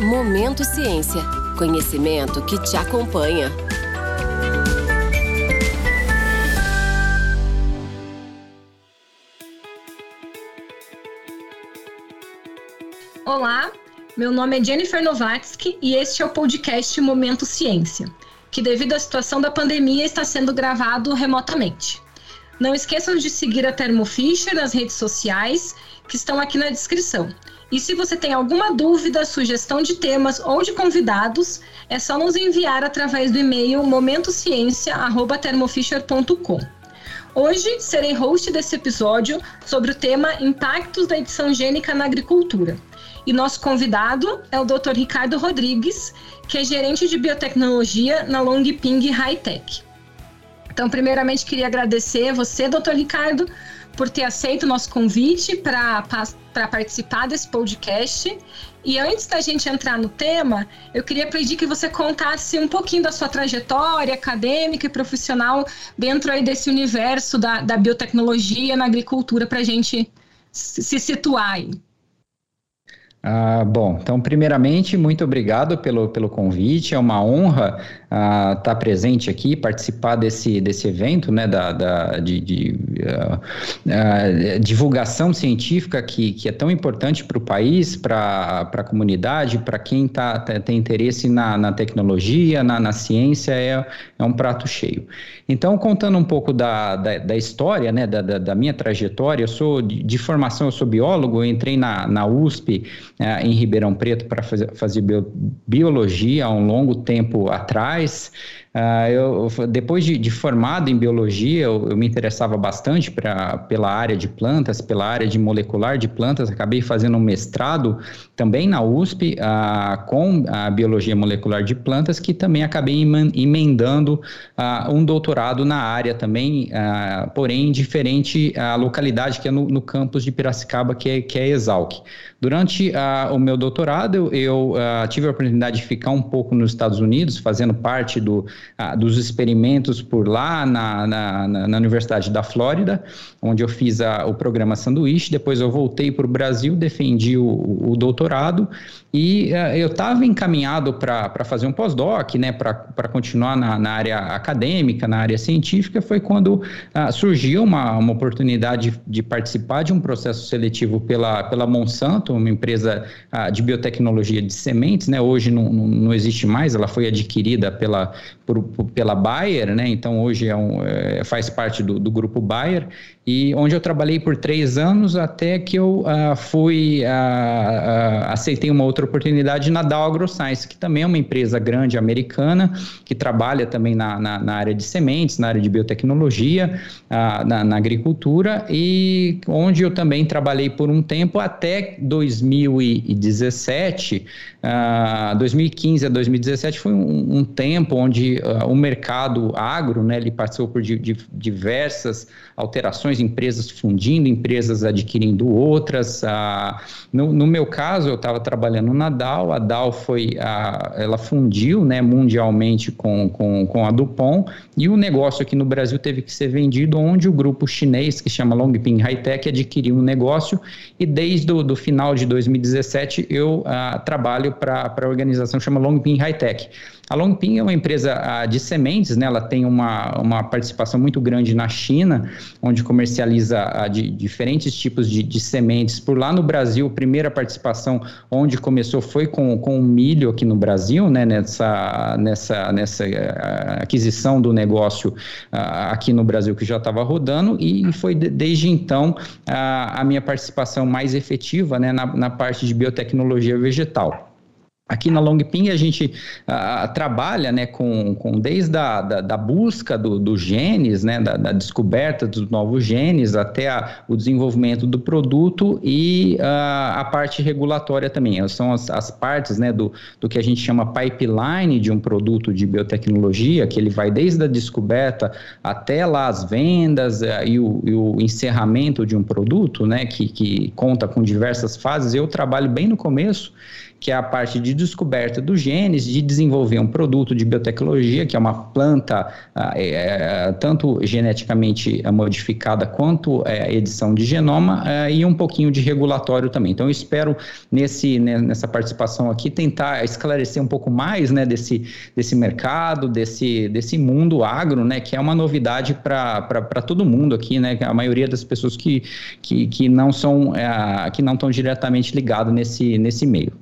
Momento Ciência. Conhecimento que te acompanha. Olá, meu nome é Jennifer Novatsky e este é o podcast Momento Ciência, que devido à situação da pandemia está sendo gravado remotamente. Não esqueçam de seguir a Thermo Fisher nas redes sociais, que estão aqui na descrição. E se você tem alguma dúvida, sugestão de temas ou de convidados, é só nos enviar através do e-mail momentociencia@thermofisher.com. Hoje serei host desse episódio sobre o tema Impactos da edição gênica na agricultura. E nosso convidado é o Dr. Ricardo Rodrigues, que é gerente de biotecnologia na Longping Hightech. Então, primeiramente, queria agradecer você, Dr. Ricardo, por ter aceito o nosso convite para participar desse podcast. E antes da gente entrar no tema, eu queria pedir que você contasse um pouquinho da sua trajetória acadêmica e profissional dentro aí desse universo da, da biotecnologia na agricultura para a gente se situar aí. Ah, bom, então, primeiramente, muito obrigado pelo, pelo convite. É uma honra estar presente aqui, participar desse, desse evento, né, da, da de, de uh, divulgação científica que, que é tão importante para o país, para a comunidade, para quem tá, tá, tem interesse na, na tecnologia, na, na ciência, é, é um prato cheio. Então, contando um pouco da, da, da história, né, da, da, da, minha trajetória, eu sou de, formação, eu sou biólogo, eu entrei na, na USP é, em Ribeirão Preto para fazer, fazer biologia há um longo tempo atrás. Uh, eu, depois de, de, formado em biologia, eu, eu me interessava bastante pra, pela área de plantas, pela área de molecular de plantas. Acabei fazendo um mestrado também na USP uh, com a biologia molecular de plantas, que também acabei emendando uh, um doutorado na área também, porém diferente localidade, que é no, no, campus de Piracicaba, que é, que é Exalc. Durante o meu doutorado, eu tive a oportunidade de ficar um pouco nos Estados Unidos, fazendo parte do ah, dos experimentos por lá na, na, na, Universidade da Flórida, onde eu fiz a, o programa Sanduíche. Depois eu voltei para o Brasil, defendi o, o doutorado e uh, eu estava encaminhado para fazer um pós-doc, né, para continuar na, na, área acadêmica, na área científica. Foi quando uh, surgiu uma, uma oportunidade de, de, participar de um processo seletivo pela, pela Monsanto, uma empresa uh, de biotecnologia de sementes. Né, hoje não, não, existe mais, ela foi adquirida pela, por, pela Bayer, né, então hoje é um, é, faz parte do, do grupo Bayer e onde eu trabalhei por três anos até que eu uh, fui uh, uh, aceitei uma outra oportunidade na Dow AgroScience, que também é uma empresa grande americana que trabalha também na, na, na área de sementes, na área de biotecnologia, na, na, agricultura e onde eu também trabalhei por um tempo até 2017, 2015 a 2017 foi um, um tempo onde o mercado agro, né, ele passou por di, di, diversas alterações, empresas fundindo, empresas adquirindo outras. No, no, meu caso, eu estava trabalhando na Dow, a Dow foi, a, ela fundiu né, mundialmente com, com, com a Dupont, e o negócio aqui no Brasil teve que ser vendido, onde o grupo chinês, que chama Longping Hightech, adquiriu um negócio, e desde o final de 2017 eu ah, trabalho para a organização que chama Longping Hightech. A Longping é uma empresa ah, de sementes, né? ela tem uma, uma participação muito grande na China, onde comercializa ah, de, diferentes tipos de, de, sementes. Por lá no Brasil, a primeira participação onde começou foi com, com o milho aqui no Brasil, né? nessa, nessa, nessa ah, aquisição do negócio aqui no Brasil que já estava rodando, e foi de, desde então a minha participação mais efetiva né? na, na parte de biotecnologia vegetal. Aqui na Longping a gente trabalha né, com, com desde a da, da busca dos do genes, né, da, da, descoberta dos novos genes, até a, o desenvolvimento do produto e a parte regulatória também. São as, as partes né, do, do que a gente chama pipeline de um produto de biotecnologia, que ele vai desde a descoberta até lá as vendas uh, e, o, e, o, encerramento de um produto, né, que, que conta com diversas fases. Eu trabalho bem no começo que é a parte de descoberta dos genes, de desenvolver um produto de biotecnologia, que é uma planta ah, é, é, tanto geneticamente modificada quanto é, edição de genoma, é, e um pouquinho de regulatório também. Então, eu espero, nesse, né, nessa participação aqui, tentar esclarecer um pouco mais né, desse, desse mercado, desse, desse mundo agro, né, que é uma novidade para todo mundo aqui, né, a maioria das pessoas que, que, que não são, que não estão diretamente ligados nesse, nesse meio.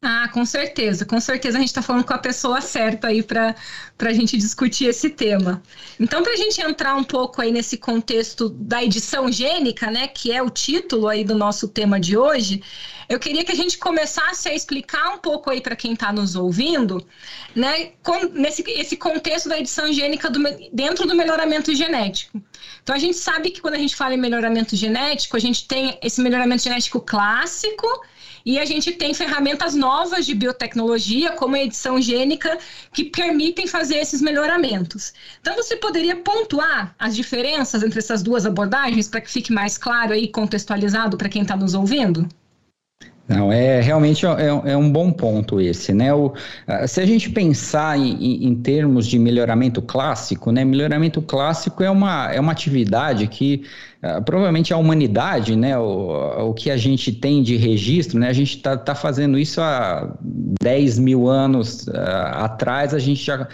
Ah, com certeza, com certeza a gente está falando com a pessoa certa aí para a gente discutir esse tema. Então, para a gente entrar um pouco aí nesse contexto da edição gênica, né, que é o título aí do nosso tema de hoje, eu queria que a gente começasse a explicar um pouco aí para quem está nos ouvindo, né, com, nesse esse contexto da edição gênica do, dentro do melhoramento genético. Então, a gente sabe que quando a gente fala em melhoramento genético, a gente tem esse melhoramento genético clássico e a gente tem ferramentas novas de biotecnologia, como a edição gênica, que permitem fazer esses melhoramentos. Então, você poderia pontuar as diferenças entre essas duas abordagens para que fique mais claro e contextualizado para quem está nos ouvindo? Não, é realmente é, é, um bom ponto esse, né? O, se a gente pensar em, em, termos de melhoramento clássico, né? Melhoramento clássico é uma, é uma atividade que provavelmente a humanidade, né? O, o que a gente tem de registro, né? A gente está tá fazendo isso há 10 mil anos uh, atrás, a gente já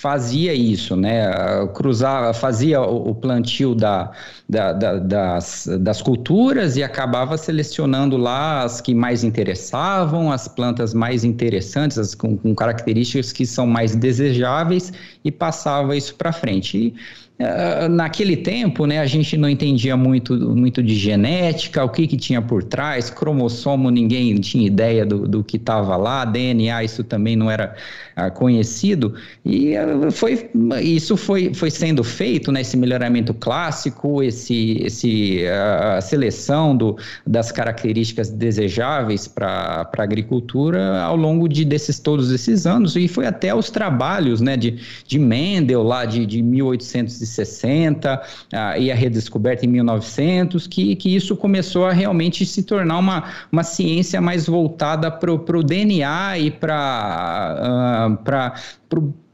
fazia isso, né? Cruzava, fazia o, plantio da, da, da, das, das culturas e acabava selecionando lá as que mais interessavam, as plantas mais interessantes, as com, com características que são mais desejáveis e passava isso para frente. E, ah, naquele tempo, né, a gente não entendia muito, muito de genética, o que, que tinha por trás, cromossomo, ninguém tinha ideia do, do que estava lá, DNA, isso também não era uh, conhecido, e uh, foi, isso foi, foi sendo feito, né, esse melhoramento clássico, esse, esse, uh, a seleção do, das características desejáveis para a agricultura ao longo de desses, todos esses anos, e foi até os trabalhos né, de, de Mendel, lá de, de 1800 1960 ah, e a redescoberta em 1900, que, que isso começou a realmente se tornar uma, uma ciência mais voltada para o DNA e para uh,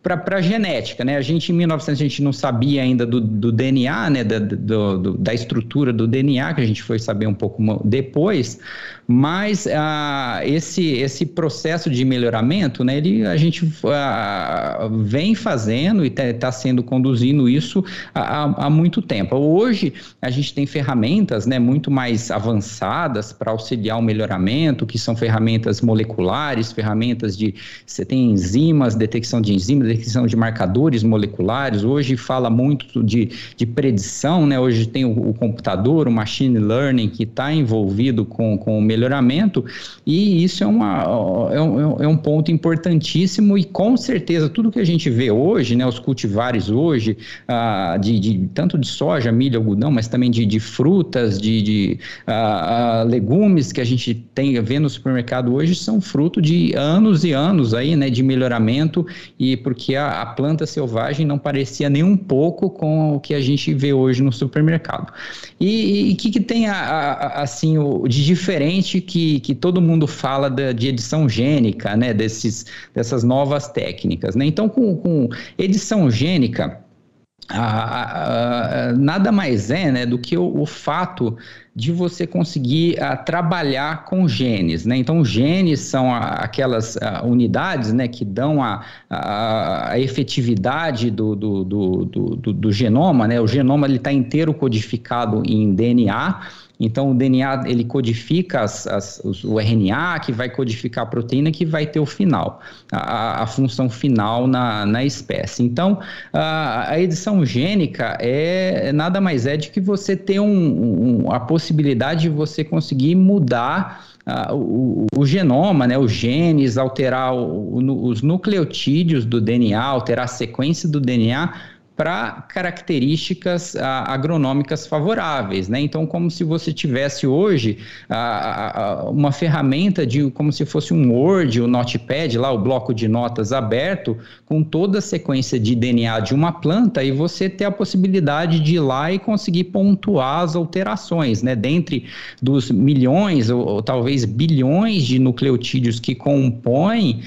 para a genética, né? A gente, em 1900, a gente não sabia ainda do, do DNA, né? Da, do, da estrutura do DNA, que a gente foi saber um pouco depois, mas ah, esse, esse processo de melhoramento, né, ele, a gente ah, vem fazendo e está tá sendo conduzindo isso há, há, muito tempo. Hoje, a gente tem ferramentas né, muito mais avançadas para auxiliar o melhoramento, que são ferramentas moleculares, ferramentas de. Você tem enzimas, detecção de enzimas, detecção de marcadores moleculares. Hoje fala muito de, de predição, né? Hoje tem o, o computador, o machine learning, que está envolvido com, com o melhoramento, e isso é, uma, é, um, é um ponto importantíssimo, e com certeza tudo que a gente vê hoje, né, os cultivares hoje, ah, de, de, tanto de soja, milho, algodão, mas também de, de frutas, de, de ah, ah, legumes que a gente tem vê no supermercado hoje, são fruto de anos e anos aí, né, de melhoramento, e porque a, a planta selvagem não parecia nem um pouco com o que a gente vê hoje no supermercado. E o que, que tem a, a, assim o, de diferente que, que todo mundo fala da, de edição gênica, né, desses, dessas novas técnicas. Né? Então, com, com edição gênica, a, a, a, nada mais é né, do que o, o fato de você conseguir a, trabalhar com genes. Né? Então, genes são aquelas unidades né, que dão a, efetividade do, do, do, do, do genoma. Né? O genoma está inteiro codificado em DNA então, o DNA ele codifica as, as, o RNA, que vai codificar a proteína, que vai ter o final, a, a função final na, na espécie. Então, a, a, edição gênica é nada mais é de que você ter um, um, a possibilidade de você conseguir mudar Uh, o, o, genoma, né, os genes, alterar o, o, os nucleotídeos do DNA, alterar a sequência do DNA para características a, agronômicas favoráveis, né? Então, como se você tivesse hoje a, a, uma ferramenta de como se fosse um Word, o Notepad, lá o bloco de notas aberto, com toda a sequência de DNA de uma planta e você ter a possibilidade de ir lá e conseguir pontuar as alterações, né? Dentre dos milhões ou, ou talvez bilhões de nucleotídeos que compõem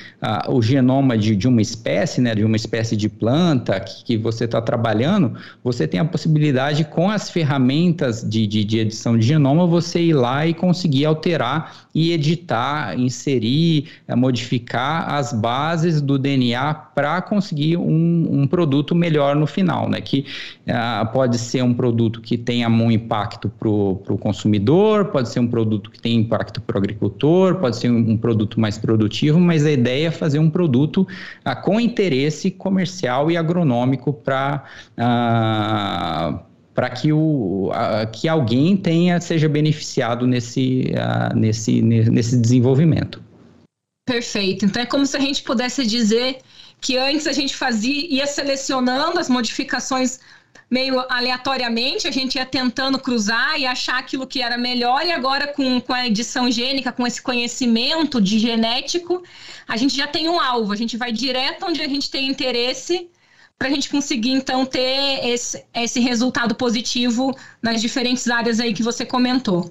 o genoma de, de uma espécie, né? De uma espécie de planta que, que você está trabalhando, você tem a possibilidade, com as ferramentas de, de, de, edição de genoma, você ir lá e conseguir alterar e editar, inserir, eh, modificar as bases do DNA para conseguir um, um, produto melhor no final, né? Que uh, pode ser um produto que tenha um impacto para o consumidor, pode ser um produto que tenha impacto para o agricultor, pode ser um, um, produto mais produtivo, mas a ideia é fazer um produto uh, com interesse comercial e agronômico para uh, para que, o, que alguém tenha seja beneficiado nesse, nesse, nesse desenvolvimento. Perfeito. Então é como se a gente pudesse dizer que antes a gente fazia, ia selecionando as modificações meio aleatoriamente, a gente ia tentando cruzar e achar aquilo que era melhor, e agora com, com a edição gênica, com esse conhecimento de genético, a gente já tem um alvo, a gente vai direto onde a gente tem interesse para a gente conseguir então ter esse, esse resultado positivo nas diferentes áreas aí que você comentou.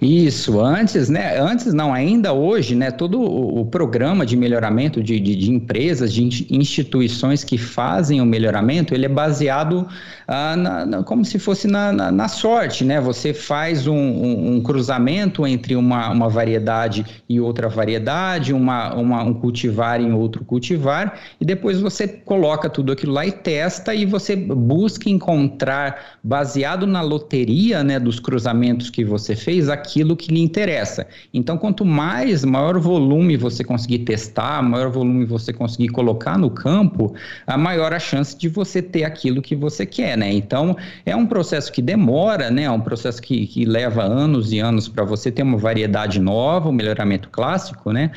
Isso, antes, né? Antes não, ainda hoje, né? Todo o, programa de melhoramento de, de, de, empresas, de instituições que fazem o melhoramento, ele é baseado ah, na, na, como se fosse na, na, sorte, né? Você faz um, um, um, cruzamento entre uma, uma variedade e outra variedade, uma, uma, um cultivar em outro cultivar, e depois você coloca tudo aquilo lá e testa e você busca encontrar, baseado na loteria, né? Dos cruzamentos que você fez aquilo que lhe interessa. Então, quanto mais, maior volume você conseguir testar, maior volume você conseguir colocar no campo, a maior a chance de você ter aquilo que você quer, né? Então, é um processo que demora, né? É um processo que, que leva anos e anos para você ter uma variedade nova, um melhoramento clássico, né?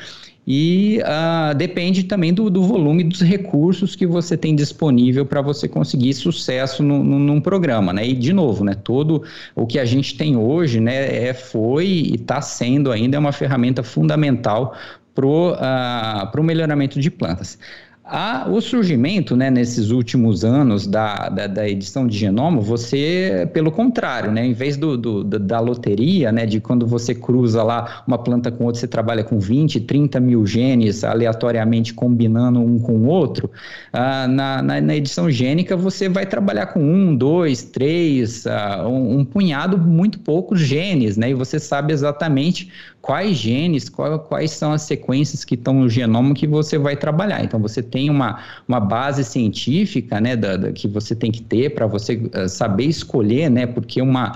E uh, depende também do, do, volume dos recursos que você tem disponível para você conseguir sucesso no, no, num programa, né? E de novo, né? Todo o que a gente tem hoje, né? É, foi e está sendo ainda uma ferramenta fundamental para o uh, melhoramento de plantas. A, o surgimento, né, nesses últimos anos da, da, da, edição de genoma, você, pelo contrário, né, em vez do, do, da loteria, né, de quando você cruza lá uma planta com outra, você trabalha com 20, 30 mil genes aleatoriamente combinando um com o outro, ah, na, na, na, edição gênica você vai trabalhar com um, dois, três, ah, um, um punhado, muito poucos genes, né, e você sabe exatamente quais genes, qual, quais são as sequências que estão no genoma que você vai trabalhar. Então, você tem uma, uma base científica, né, da, da que você tem que ter para você uh, saber escolher, né, porque uma,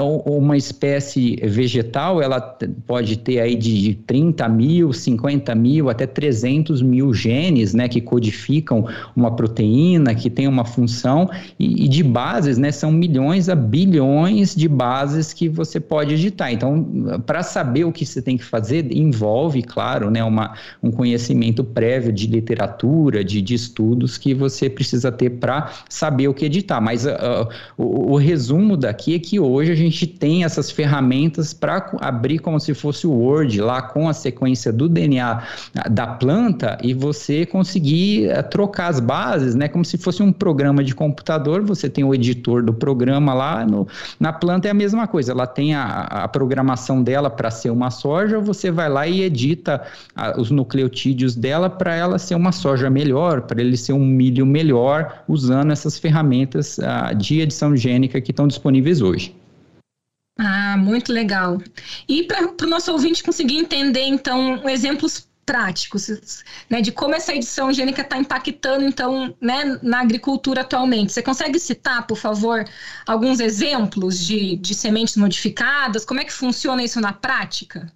uh, uma espécie vegetal, ela pode ter aí de 30 mil, 50 mil, até 300 mil genes, né, que codificam uma proteína, que tem uma função, e, e de bases, né, são milhões a bilhões de bases que você pode editar. Então, para saber o que que você tem que fazer envolve, claro, né, uma, um conhecimento prévio de literatura, de, de estudos que você precisa ter para saber o que editar. Mas uh, o, o, resumo daqui é que hoje a gente tem essas ferramentas para abrir como se fosse o Word lá com a sequência do DNA da planta e você conseguir uh, trocar as bases, né, como se fosse um programa de computador. Você tem o editor do programa lá, no, na planta é a mesma coisa, ela tem a, a programação dela para ser uma soja, você vai lá e edita a, os nucleotídeos dela para ela ser uma soja melhor, para ele ser um milho melhor, usando essas ferramentas a, de edição gênica que estão disponíveis hoje. Ah, muito legal. E para o nosso ouvinte conseguir entender, então, exemplos práticos, né, de como essa edição gênica está impactando, então, né, na agricultura atualmente. Você consegue citar, por favor, alguns exemplos de, de sementes modificadas? Como é que funciona isso na prática?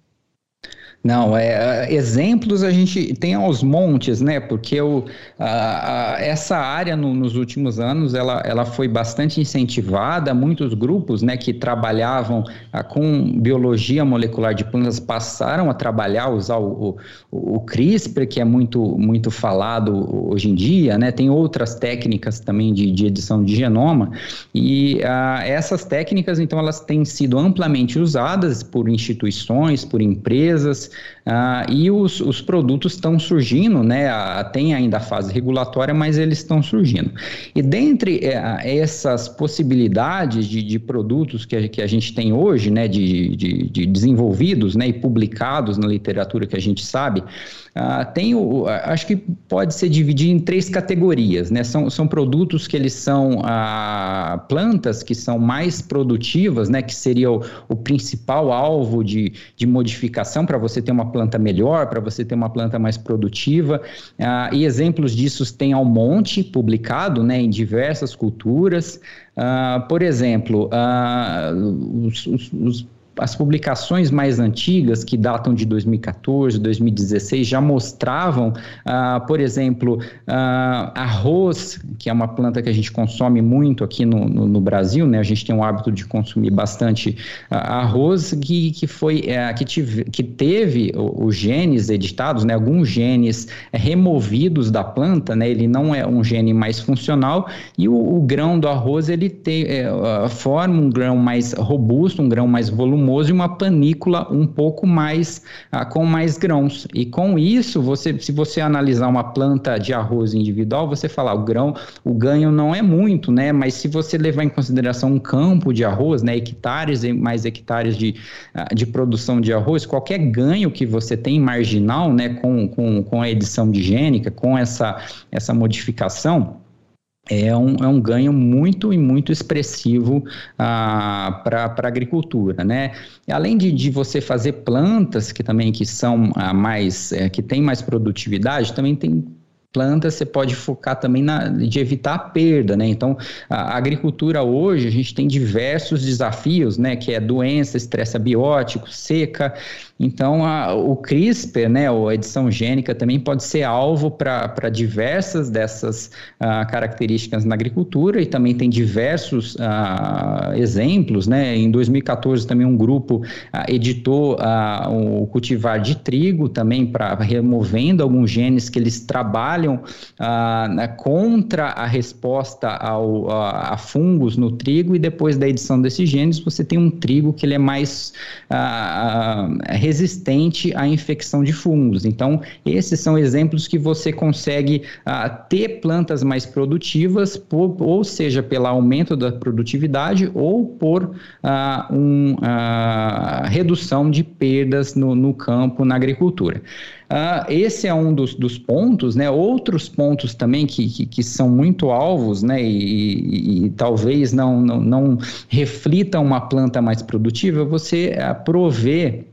Não, é, exemplos a gente tem aos montes, né? Porque o, a, a, essa área no, nos últimos anos ela, ela foi bastante incentivada. Muitos grupos né, que trabalhavam a, ah, com biologia molecular de plantas passaram a trabalhar, usar o, o, o, CRISPR, que é muito, muito falado hoje em dia, né? Tem outras técnicas também de, de edição de genoma, e ah, essas técnicas, então, elas têm sido amplamente usadas por instituições, por empresas ah, e os, os produtos estão surgindo, né? A, tem ainda a fase regulatória, mas eles estão surgindo. E dentre é, essas possibilidades de, de produtos que a, que a gente tem hoje, né? De, de, de desenvolvidos né? e publicados na literatura que a gente sabe, Uh, tem o, acho que pode ser dividido em três categorias, né? São, são produtos que eles são uh, plantas que são mais produtivas, né? Que seria o, o principal alvo de, de modificação para você ter uma planta melhor, para você ter uma planta mais produtiva. Uh, e exemplos disso tem ao monte publicado, né? Em diversas culturas. por exemplo, os, os, os as publicações mais antigas, que datam de 2014, 2016, já mostravam, ah, por exemplo, ah, arroz, que é uma planta que a gente consome muito aqui no, no, no Brasil, né? A gente tem o hábito de consumir bastante ah, arroz, que, que foi eh, que, tive, que teve os genes editados, né? Alguns genes removidos da planta, né? Ele não é um gene mais funcional e o, o grão do arroz ele tem, é, forma um grão mais robusto, um grão mais volumoso volumoso e uma panícula um pouco mais ah, com mais grãos. E com isso, você, se você analisar uma planta de arroz individual, você fala, ah, o grão, o ganho não é muito, né? Mas se você levar em consideração um campo de arroz, né, hectares e mais hectares de, ah, de produção de arroz, qualquer ganho que você tem marginal, né, com, com, com a edição de gênica, com essa, essa modificação, é um, é um ganho muito e muito expressivo ah, para a agricultura, né? Além de, de você fazer plantas que também que são ah, mais é, que tem mais produtividade, também tem plantas, você pode focar também na, de evitar a perda, né? Então, a agricultura hoje, a gente tem diversos desafios, né? Que é doença, estresse abiótico, seca, então, a, o CRISPR, né, ou a edição gênica, também pode ser alvo para diversas dessas uh, características na agricultura e também tem diversos uh, exemplos. Né? Em 2014, também um grupo uh, editou o cultivar de trigo também para removendo alguns genes que eles trabalham né, contra a resposta ao, a, a, fungos no trigo e depois da edição desses genes você tem um trigo que ele é mais resistente à infecção de fungos. Então, esses são exemplos que você consegue uh, ter plantas mais produtivas, por, ou seja, pelo aumento da produtividade ou por uh, um, uh, redução de perdas no, no campo, na agricultura. Uh, esse é um dos, dos, pontos, né? Outros pontos também que, que, que são muito alvos, né? E, e, e talvez não, não, não reflitam uma planta mais produtiva, você uh, prover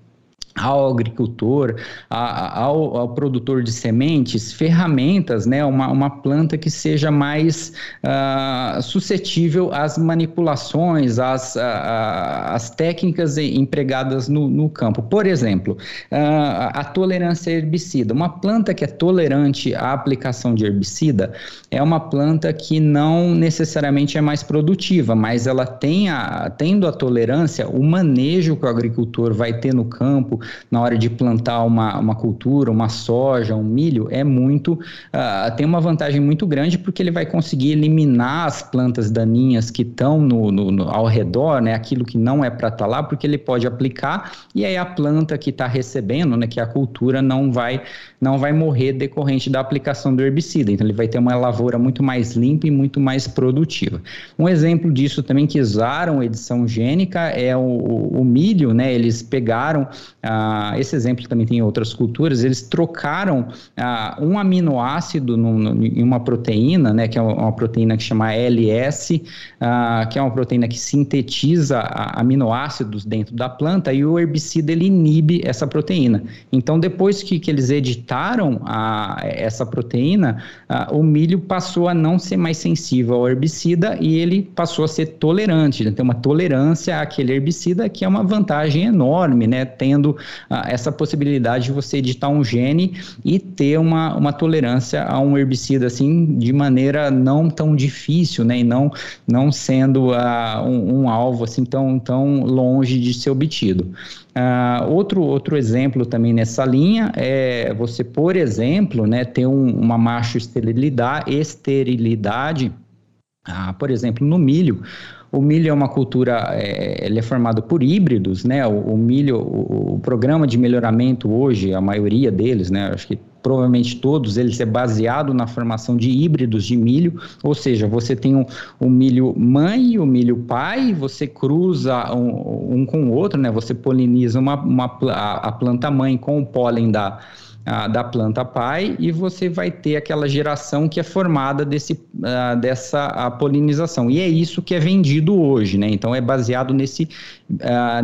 ao agricultor, ao, ao, produtor de sementes, ferramentas, né, uma, uma planta que seja mais uh, suscetível às manipulações, às, às técnicas empregadas no, no campo. Por exemplo, uh, a tolerância a herbicida. Uma planta que é tolerante à aplicação de herbicida é uma planta que não necessariamente é mais produtiva, mas ela tem a, tendo a tolerância, o manejo que o agricultor vai ter no campo, na hora de plantar uma, uma cultura, uma soja, um milho, é muito. Uh, tem uma vantagem muito grande porque ele vai conseguir eliminar as plantas daninhas que estão no, no, no, ao redor, né? Aquilo que não é para estar tá lá, porque ele pode aplicar e aí a planta que está recebendo, né? Que é a cultura não vai não vai morrer decorrente da aplicação do herbicida. Então ele vai ter uma lavoura muito mais limpa e muito mais produtiva. Um exemplo disso também que usaram edição gênica é o, o milho, né? Eles pegaram ah, ah, esse exemplo também tem em outras culturas, eles trocaram ah, um aminoácido no, no, em uma proteína, né, que é uma proteína que chama LS, ah, que é uma proteína que sintetiza aminoácidos dentro da planta, e o herbicida ele inibe essa proteína. Então, depois que, que eles editaram a, essa proteína, o milho passou a não ser mais sensível ao herbicida e ele passou a ser tolerante, né, tem uma tolerância àquele herbicida, que é uma vantagem enorme, né, tendo ah, essa possibilidade de você editar um gene e ter uma, uma tolerância a um herbicida assim de maneira não tão difícil, né? E não, não sendo uh, um, um, alvo assim tão, tão longe de ser obtido. Uh, outro, outro exemplo também nessa linha é você, por exemplo, né, ter um, uma macho esterilidade, esterilidade uh, por exemplo, no milho, o milho é uma cultura, é, ele é formado por híbridos, né? O, o milho, o, o, programa de melhoramento hoje, a maioria deles, né? Acho que provavelmente todos eles é baseado na formação de híbridos de milho, ou seja, você tem o um, um milho mãe e o um milho pai, você cruza um, um, com o outro, né? Você poliniza uma, uma a, a planta mãe com o pólen da da planta pai e você vai ter aquela geração que é formada desse, dessa polinização. E é isso que é vendido hoje, né? Então é baseado nesse,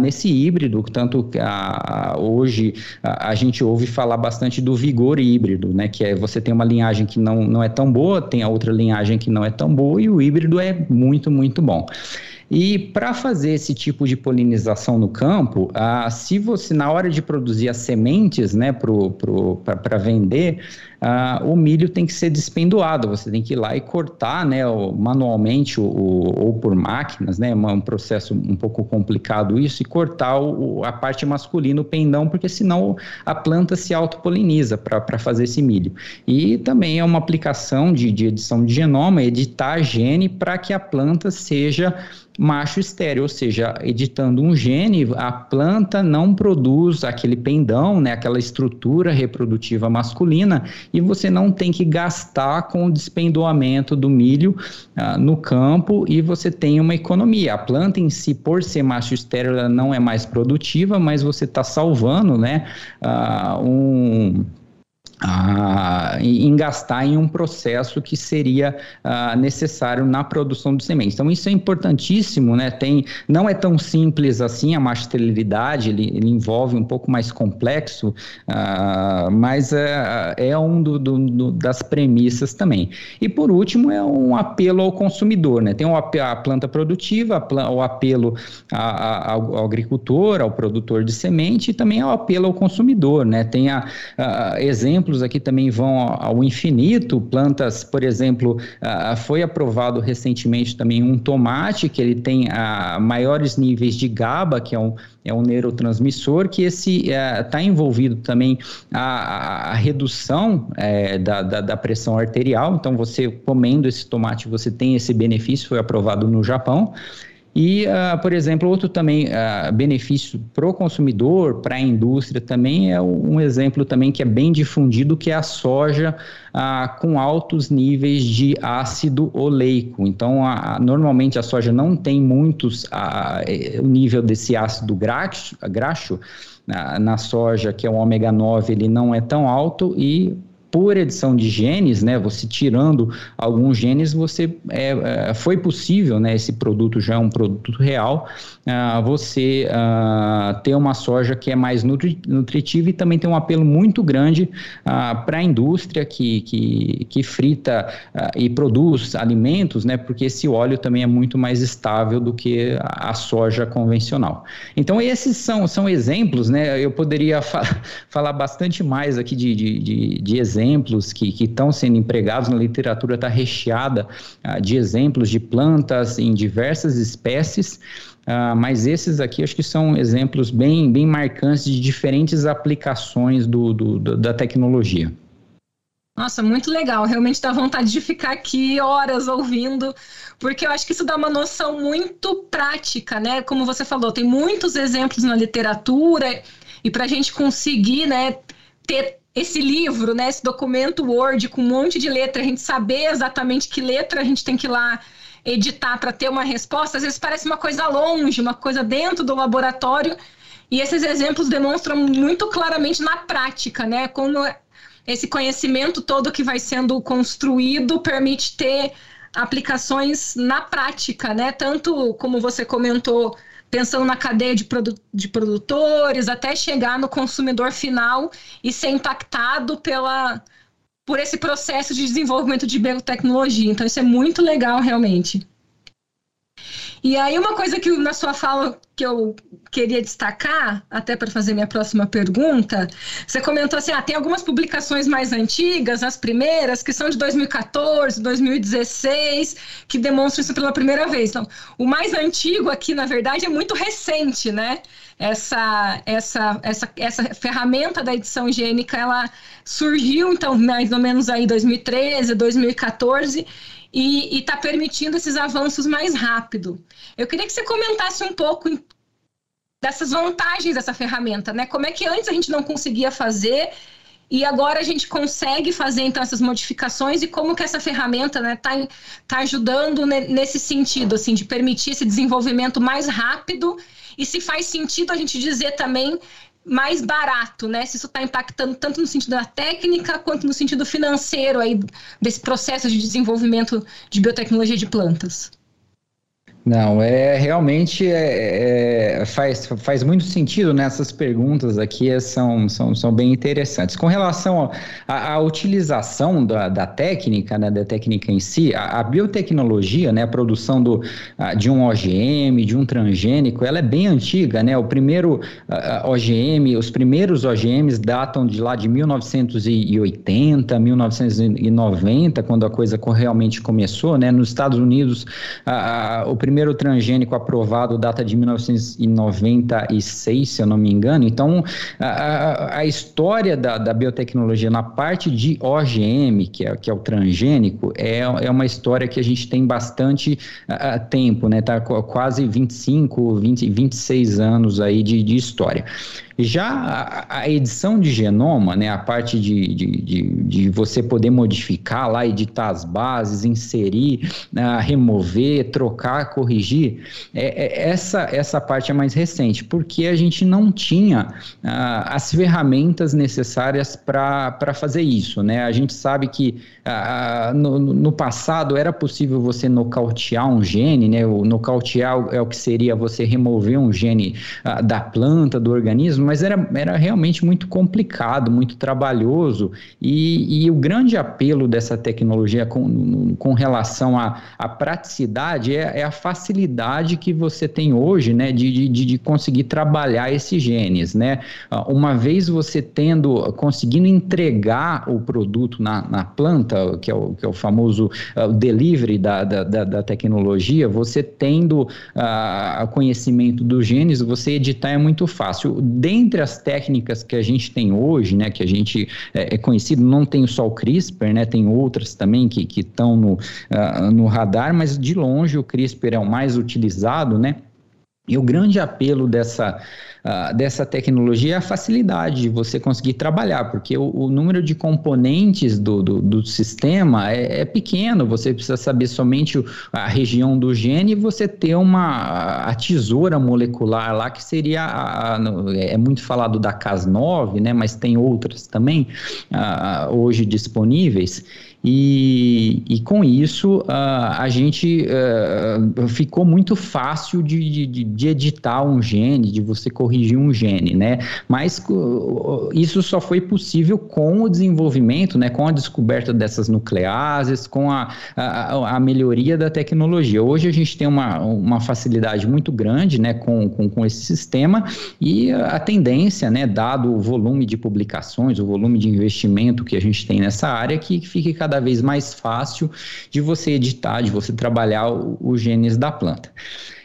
nesse híbrido, tanto hoje a, gente ouve falar bastante do vigor híbrido, né? Que é você tem uma linhagem que não, não é tão boa, tem a outra linhagem que não é tão boa e o híbrido é muito, muito bom. E para fazer esse tipo de polinização no campo, ah, se você, na hora de produzir as sementes né, para vender, ah, o milho tem que ser despendoado, você tem que ir lá e cortar né, manualmente o, ou por máquinas, né, um processo um pouco complicado isso, e cortar o, a parte masculina, o pendão, porque senão a planta se autopoliniza para fazer esse milho. E também é uma aplicação de, de edição de genoma, editar gene para que a planta seja macho estéreo, ou seja, editando um gene, a planta não produz aquele pendão, né, aquela estrutura reprodutiva masculina, e você não tem que gastar com o despendoamento do milho ah, no campo e você tem uma economia. A planta em si, por ser macho estéreo, ela não é mais produtiva, mas você está salvando, né, ah, um ah, em gastar em um processo que seria ah, necessário na produção de sementes. Então isso é importantíssimo, né? Tem, não é tão simples assim a masterilidade, ele, ele envolve um pouco mais complexo, ah, mas é, é um do, do, do, das premissas também. E por último é um apelo ao consumidor, né? Tem o, a planta produtiva, o apelo a, a, ao, agricultor, ao produtor de semente e também o apelo ao consumidor, né? Tem a, exemplos exemplos aqui também vão ao infinito. Plantas, por exemplo, foi aprovado recentemente também um tomate que ele tem maiores níveis de GABA, que é um, é um neurotransmissor, que esse está é, envolvido também a, a redução é, da, da, da, pressão arterial. Então, você comendo esse tomate, você tem esse benefício, foi aprovado no Japão. E, uh, por exemplo, outro também uh, benefício para o consumidor, para a indústria também, é um exemplo também que é bem difundido, que é a soja uh, com altos níveis de ácido oleico. Então, normalmente a soja não tem muitos, o nível desse ácido graxo, graxo na, na soja, que é o ômega 9, ele não é tão alto e por edição de genes, né, você tirando alguns genes, você é, é, foi possível, né, esse produto já é um produto real, uh, você uh, ter uma soja que é mais nutri nutritiva e também tem um apelo muito grande uh, para a indústria que, que, que frita e produz alimentos, né, porque esse óleo também é muito mais estável do que a soja convencional. Então esses são, são exemplos, né, eu poderia fa falar bastante mais aqui de, de, de, de exemplos exemplos que estão sendo empregados na literatura está recheada ah, de exemplos de plantas em diversas espécies. Uh, mas esses aqui acho que são exemplos bem, bem marcantes de diferentes aplicações do, do, do, da tecnologia. Nossa, muito legal. Realmente dá vontade de ficar aqui horas ouvindo, porque eu acho que isso dá uma noção muito prática, né? Como você falou, tem muitos exemplos na literatura, e para a gente conseguir né, ter esse livro, né, esse documento Word com um monte de letra, a gente saber exatamente que letra a gente tem que ir lá editar para ter uma resposta, às vezes parece uma coisa longe, uma coisa dentro do laboratório, e esses exemplos demonstram muito claramente na prática, né, como esse conhecimento todo que vai sendo construído permite ter aplicações na prática, né, tanto como você comentou, pensando na cadeia de, produ de produtores, até chegar no consumidor final e ser impactado pela, por esse processo de desenvolvimento de biotecnologia. Então, isso é muito legal, realmente. E aí, uma coisa que na sua fala que eu queria destacar, até para fazer minha próxima pergunta, você comentou assim: ah, tem algumas publicações mais antigas, as primeiras, que são de 2014, 2016, que demonstram isso pela primeira vez. Então, o mais antigo aqui, na verdade, é muito recente, né? Essa, essa, essa, essa ferramenta da edição higiênica, ela surgiu, então, mais ou menos aí 2013, 2014, e está permitindo esses avanços mais rápido. Eu queria que você comentasse um pouco dessas vantagens dessa ferramenta, né? Como é que antes a gente não conseguia fazer e agora a gente consegue fazer então essas modificações e como que essa ferramenta está né, tá, tá ajudando nesse sentido, assim, de permitir esse desenvolvimento mais rápido e se faz sentido a gente dizer também mais barato, né? Se isso está impactando tanto no sentido da técnica quanto no sentido financeiro aí desse processo de desenvolvimento de biotecnologia de plantas. Não, é realmente é, é, faz, faz muito sentido nessas perguntas aqui, são, são, são bem interessantes. Com relação à utilização da, da técnica, né, da técnica em si, a, a, biotecnologia, né, a produção do, de um OGM, de um transgênico, ela é bem antiga, né? O primeiro OGM, os primeiros OGMs datam de lá de 1980, 1990, quando a coisa realmente começou, né? Nos Estados Unidos, o primeiro primeiro transgênico aprovado data de 1996, se eu não me engano. Então, a, a história da, da, biotecnologia na parte de OGM, que é, que é o transgênico, é, é uma história que a gente tem bastante uh, tempo, né? Tá quase 25, 20, 26 anos aí de, de história. Já a, a, edição de genoma, né, a parte de, de, de, de, você poder modificar lá, editar as bases, inserir, uh, remover, trocar, corrigir, é, é, essa, essa parte é mais recente, porque a gente não tinha uh, as ferramentas necessárias para fazer isso. Né? A gente sabe que uh, no, no, passado era possível você nocautear um gene, né? o nocautear é o que seria você remover um gene da planta, do organismo, mas era, era realmente muito complicado, muito trabalhoso, e, e o grande apelo dessa tecnologia com, com relação à, praticidade é, é, a que você tem hoje, né, de, de, de conseguir trabalhar esses genes, né, uma vez você tendo, conseguindo entregar o produto na, na planta, que é o, que é o famoso uh, delivery da, da, da, da, tecnologia, você tendo uh, conhecimento dos genes, você editar é muito fácil. De dentre as técnicas que a gente tem hoje, né, que a gente é, é conhecido, não tem só o CRISPR, né, tem outras também que estão no, uh, no radar, mas de longe o CRISPR é o mais utilizado, né? E o grande apelo dessa, uh, dessa tecnologia é a facilidade de você conseguir trabalhar, porque o, o número de componentes do, do, do sistema é, é, pequeno, você precisa saber somente a região do gene e você ter uma a tesoura molecular lá, que seria, a, a, é muito falado da Cas9, né, mas tem outras também uh, hoje disponíveis, e, e com isso uh, a gente uh, ficou muito fácil de, de, de, editar um gene, de você corrigir um gene, né? Mas uh, isso só foi possível com o desenvolvimento, né? Com a descoberta dessas nucleases, com a, a, a melhoria da tecnologia. Hoje a gente tem uma, uma facilidade muito grande, né? Com, com, com esse sistema e a tendência, né? Dado o volume de publicações, o volume de investimento que a gente tem nessa área, que fique cada cada vez mais fácil de você editar, de você trabalhar os genes da planta.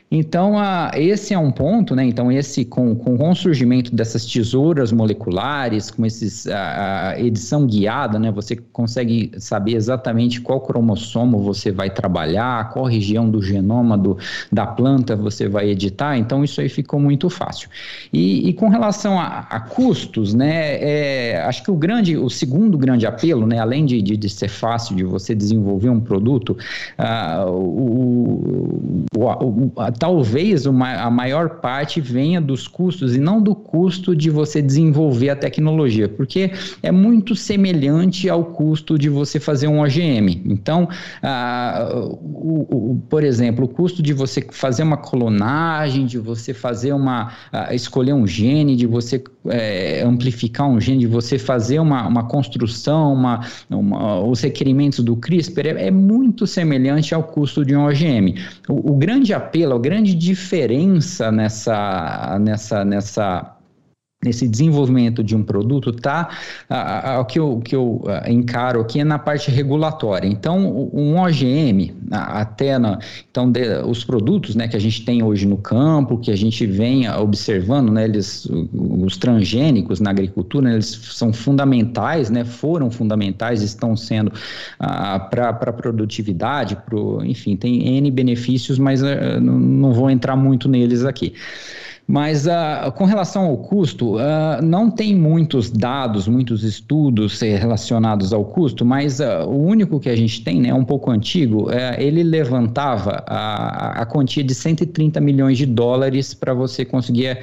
Então, a, esse é um ponto, né? Então, esse com, com o surgimento dessas tesouras moleculares, com esses, a, a, edição guiada, né? Você consegue saber exatamente qual cromossomo você vai trabalhar, qual região do genoma do, da planta você vai editar. Então, isso aí ficou muito fácil. E, e com relação a, a custos, né? É, acho que o grande, o segundo grande apelo, né? Além de, de, de ser fácil de você desenvolver um produto, uh, o, o, o, a, talvez uma, a maior parte venha dos custos e não do custo de você desenvolver a tecnologia, porque é muito semelhante ao custo de você fazer um OGM. Então, ah, o, o, por exemplo, o custo de você fazer uma clonagem, de você fazer uma ah, escolher um gene, de você é, amplificar um gene, de você fazer uma, uma construção, uma, uma os requerimentos do CRISPR é, é, muito semelhante ao custo de um OGM. O, o grande apelo, grande diferença nessa, nessa, nessa nesse desenvolvimento de um produto tá? O que eu, que eu encaro aqui é na parte regulatória. Então um OGM até na, então de, os produtos né que a gente tem hoje no campo que a gente vem observando né eles os transgênicos na agricultura eles são fundamentais né foram fundamentais estão sendo para a produtividade pro, enfim tem n benefícios mas não, não vou entrar muito neles aqui mas uh, com relação ao custo, uh, não tem muitos dados, muitos estudos relacionados ao custo, mas uh, o único que a gente tem, né, um pouco antigo, é, ele levantava a, a quantia de 130 milhões de dólares para você conseguir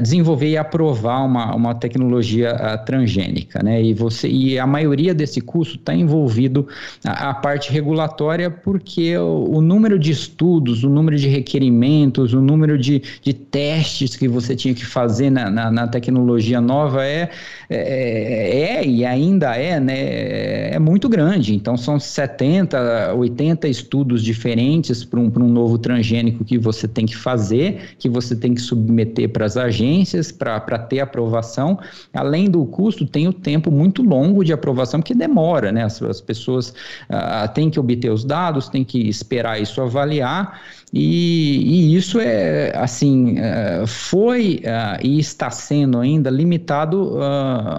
desenvolver e aprovar uma, uma tecnologia transgênica. Né, e, você, e a maioria desse custo está envolvido a, a, parte regulatória, porque o, o número de estudos, o número de requerimentos, o número de, de testes, que você tinha que fazer na, na, na tecnologia nova é, é, é, e ainda é, né, é muito grande. Então, são 70, 80 estudos diferentes para um, um novo transgênico que você tem que fazer, que você tem que submeter para as agências para ter aprovação. Além do custo, tem o tempo muito longo de aprovação, que demora, né? As, as pessoas uh, têm que obter os dados, têm que esperar isso avaliar. E, e, isso é assim uh, foi uh, e está sendo ainda limitado uh,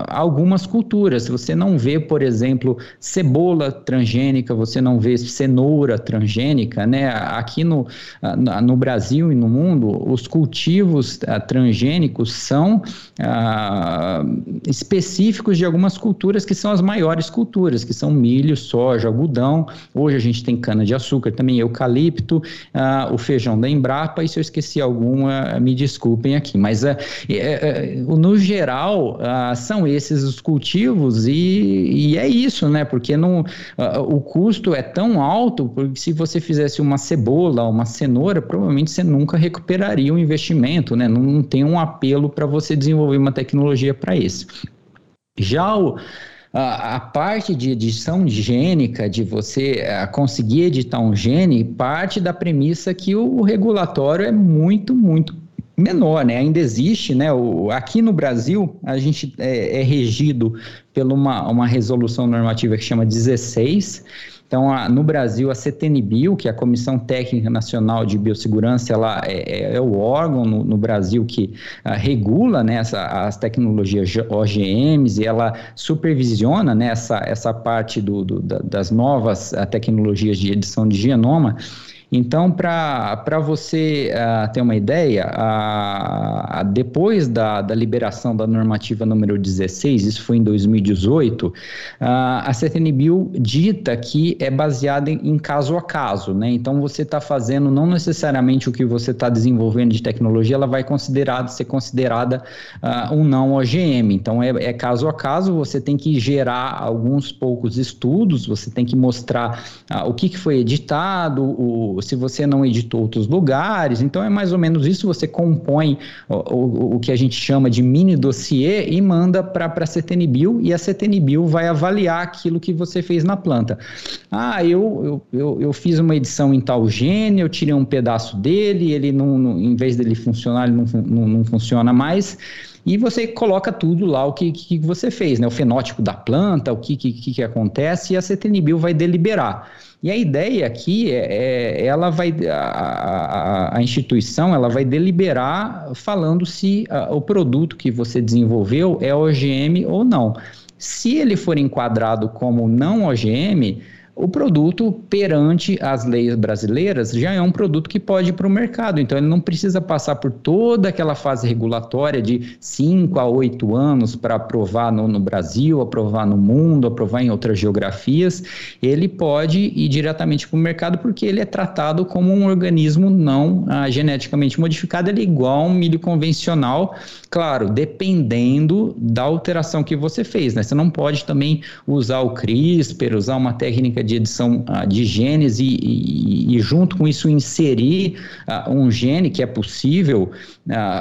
a algumas culturas. Você não vê, por exemplo, cebola transgênica, você não vê cenoura transgênica, né? Aqui no, no Brasil e no mundo, os cultivos transgênicos são específicos de algumas culturas que são as maiores culturas, que são milho, soja, algodão. Hoje a gente tem cana de açúcar, também eucalipto. O feijão da Embrapa, e se eu esqueci alguma, me desculpem aqui. Mas uh, uh, no geral, são esses os cultivos e, e, é isso, né? Porque não, o custo é tão alto, porque se você fizesse uma cebola, uma cenoura, provavelmente você nunca recuperaria o investimento, né? Não, não tem um apelo para você desenvolver uma tecnologia para isso. Já o a, a parte de edição gênica, de você eh, conseguir editar um gene, parte da premissa que o, o regulatório é muito, muito menor, né? Ainda existe, né? O, aqui no Brasil, a gente é, é regido por uma, uma resolução normativa que chama 16, então, a, no Brasil, a CTNBio, que é a Comissão Técnica Nacional de Biossegurança, ela é, é, é o órgão no, no Brasil que a, ah, regula né, essa, as tecnologias OGMs e ela supervisiona né, essa, essa parte do, do, das novas ah, tecnologias de edição de genoma. Então, para você uh, ter uma ideia, uh, depois da, da liberação da normativa número 16, isso foi em 2018, uh, a CTNBio dita que é baseada em, em, caso a caso, né? Então, você está fazendo não necessariamente o que você está desenvolvendo de tecnologia, ela vai considerar, ser considerada um não OGM. Então, é, é caso a caso, você tem que gerar alguns poucos estudos, você tem que mostrar o que, que foi editado, o, se você não editou outros lugares. Então é mais ou menos isso. Você compõe o, o, o que a gente chama de mini dossiê e manda para a CTNBio e a CTNBio vai avaliar aquilo que você fez na planta. Ah, eu, eu, eu, eu fiz uma edição em tal gene, eu tirei um pedaço dele, ele não, não em vez dele funcionar, ele não, não, não funciona mais e você coloca tudo lá o que, que você fez, né? O fenótipo da planta, o que, que, que acontece, e a CTNBio vai deliberar. E a ideia aqui é, é ela vai a, a, a, instituição ela vai deliberar falando se a, o produto que você desenvolveu é OGM ou não. Se ele for enquadrado como não OGM, o produto perante as leis brasileiras já é um produto que pode ir para o mercado, então ele não precisa passar por toda aquela fase regulatória de 5 a 8 anos para aprovar no, no, Brasil, aprovar no mundo, aprovar em outras geografias, ele pode ir diretamente para o mercado porque ele é tratado como um organismo não ah, geneticamente modificado, ele é igual a um milho convencional, claro, dependendo da alteração que você fez, né? Você não pode também usar o CRISPR, usar uma técnica de edição uh, de genes e, e, e, junto com isso, inserir uh, um gene que é possível